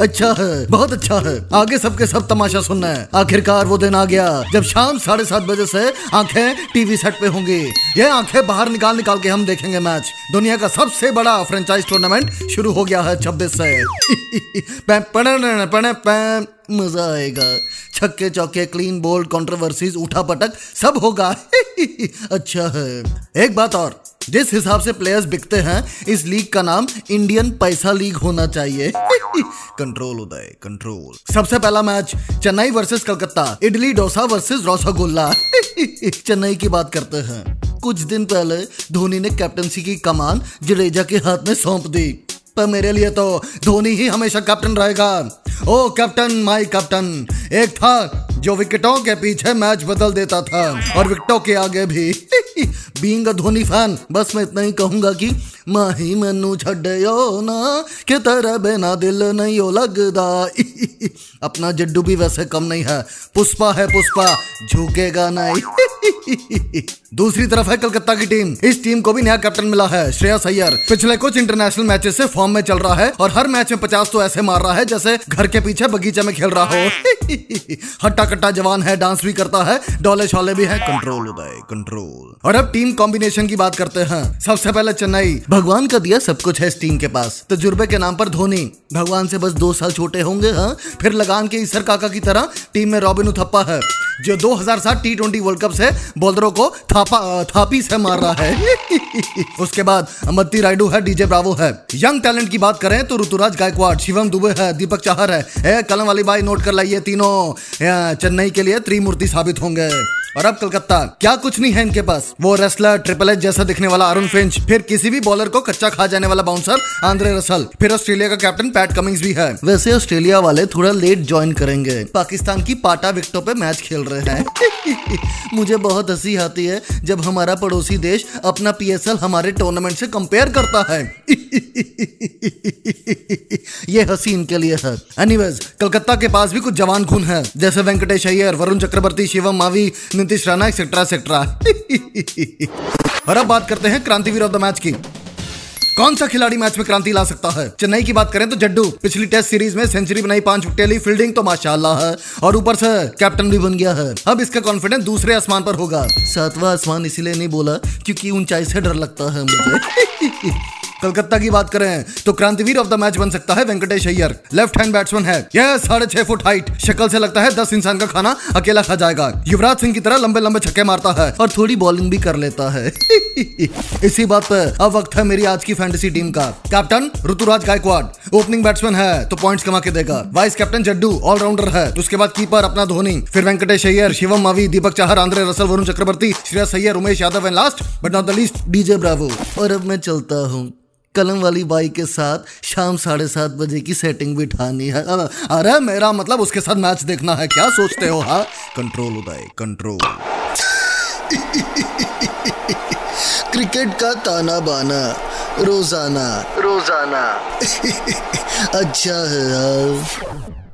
अच्छा है, बहुत अच्छा है। आगे सबके सब तमाशा सुनना है। आखिरकार वो दिन आ गया जब शाम साढ़े सात बजे से आँखें टीवी सेट पे होंगी। ये आँखें बाहर निकाल निकाल के हम देखेंगे मैच। दुनिया का सबसे बड़ा फ्रेंचाइज टूर्नामेंट शुरू हो गया है छब्बीस से। मज़ा आएगा। छक्के चौके क्लीन बोल्ड कंट्रोवर्सीज उठा पटक सब होगा। अच्छा है। एक बात और। जिस हिसाब से प्लेयर्स बिकते हैं, इस लीग का नाम इंडियन पैसा लीग होना चाहिए। कंट्रोल उदय कंट्रोल सबसे पहला match Chennai versus Calcutta. Idli dosa versus rasgulla. Chennai की बात करते हैं। कुछ दिन पहले, धोनी ने कैप्टनसी की कमान जडेजा के हाथ में सौंप दी। पर मेरे लिए तो धोनी ही हमेशा कैप्टन रहेगा। ओ कैप्टन माय कैप्टन एक था जो विकेटों के पीछे मैच बदल देता था, और विकेटों के आगे भी। बींग धोनी फ़ैन बस मैं इतना ही कहूँगा कि माही मैनू छो ना, कि तरह बिना दिल नहीं हो लगदा। अपना जड्डू भी वैसे कम नहीं है। पुष्पा है पुष्पा, झुकेगा नहीं। दूसरी तरफ़ है कलकत्ता की टीम। इस टीम को भी नया कैप्टन मिला है, श्रेयस अय्यर। पिछले कुछ इंटरनेशनल मैचेस से फॉर्म में चल रहा है और हर मैच में पचास तो ऐसे मार रहा है जैसे घर के पीछे बगीचे में खेल रहा हो। हट्टा कट्टा जवान है डांस भी करता है डोले शोले भी है। कंट्रोल उदय कंट्रोल और अब टीम कॉम्बिनेशन की बात करते हैं। सबसे पहले चेन्नई। भगवान का दिया सब कुछ है इस टीम के पास। तजुर्बे के नाम पर धोनी। भगवान से बस दो साल छोटे होंगे हाँ। फिर लगान के ईसर काका की तरह टीम में रॉबिन उथप्पा है। जो 2007 टी ट्वेंटी वर्ल्ड कप से बॉलरों को थापा थापी से मार रहा है। उसके बाद अमत्ती राइडू है डीजे ब्रावो है। यंग टैलेंट की बात करें तो ऋतुराज गायकवाड़ शिवम दुबे है दीपक चाहर है। ए, कलम वाली बाई नोट कर लाइए तीनों। चेन्नई के लिए त्रिमूर्ति साबित होंगे। और अब कलकत्ता, क्या कुछ नहीं है इनके पास। वो रेसलर ट्रिपल एच जैसा दिखने वाला अरुण फिंच फिर किसी भी बॉलर को कच्चा खा जाने वाला बाउंसर आंद्रे रसल फिर ऑस्ट्रेलिया का कैप्टन पैट कमिंग्स भी है। वैसे ऑस्ट्रेलिया वाले थोड़ा लेट ज्वाइन करेंगे। पाकिस्तान की पाटा विकेटों पे मैच खेल रहे हैं। मुझे बहुत हँसी आती है जब हमारा पड़ोसी देश अपना पीएसएल हमारे टूर्नामेंट से कंपेयर करता है। ये हँसी इनके लिए है। एनीवेज कलकत्ता के पास भी कुछ जवान खून है, जैसे वेंकटेश अय्यर, वरुण चक्रवर्ती, शिवम, मावी, नीतीश राणा एक्सेट्रा एक्सेट्रा और अब बात करते हैं क्रांतिवीर ऑफ़ द मैच की। कौन सा खिलाड़ी मैच में क्रांति ला सकता है? चेन्नई की बात करें तो जड्डू, पिछली टेस्ट सीरीज़ में सेंचुरी बनाई पाँच विकेट ली फील्डिंग तो माशाल्लाह है, और ऊपर से कैप्टन भी बन गया है। अब इसका कॉन्फिडेंस दूसरे आसमान पर होगा। सातवां आसमान इसीलिए नहीं बोला, क्योंकि ऊंचाई से डर लगता है मुझे। कलकत्ता की बात करें तो क्रांतिवीर ऑफ़ द मैच बन सकता है Venkatesh Iyer. Left hand batsman है। यह साढ़े छह फुट हाइट शक्ल से लगता है दस इंसान का खाना अकेला खा जाएगा। युवराज सिंह की तरह लंबे लंबे छक्के मारता है और थोड़ी बॉलिंग भी कर लेता है। इसी बात पर अब वक्त है मेरी आज की फैंटेसी टीम का। Captain Ruturaj Gaikwad opening batsman है तो पॉइंट्स कमा के देगा। वाइस कैप्टन जड्डू ऑलराउंडर है उसके बाद कीपर अपना धोनी, फिर Venkatesh Iyer, Shivam Mavi, Deepak Chahar, Andre Russell, Varun Chakravarthy, Shreyas Iyer, Umesh Yadav and last but not the least DJ Bravo और अब मैं चलता हूँ। कलम वाली बाई के साथ शाम साढ़े सात बजे की सेटिंग भी ठानी है। अरे मेरा मतलब उसके साथ मैच देखना है। क्या सोचते हो हाँ? कंट्रोल उदय कंट्रोल क्रिकेट का ताना बाना रोज़ाना। रोज़ाना। अच्छा है यार।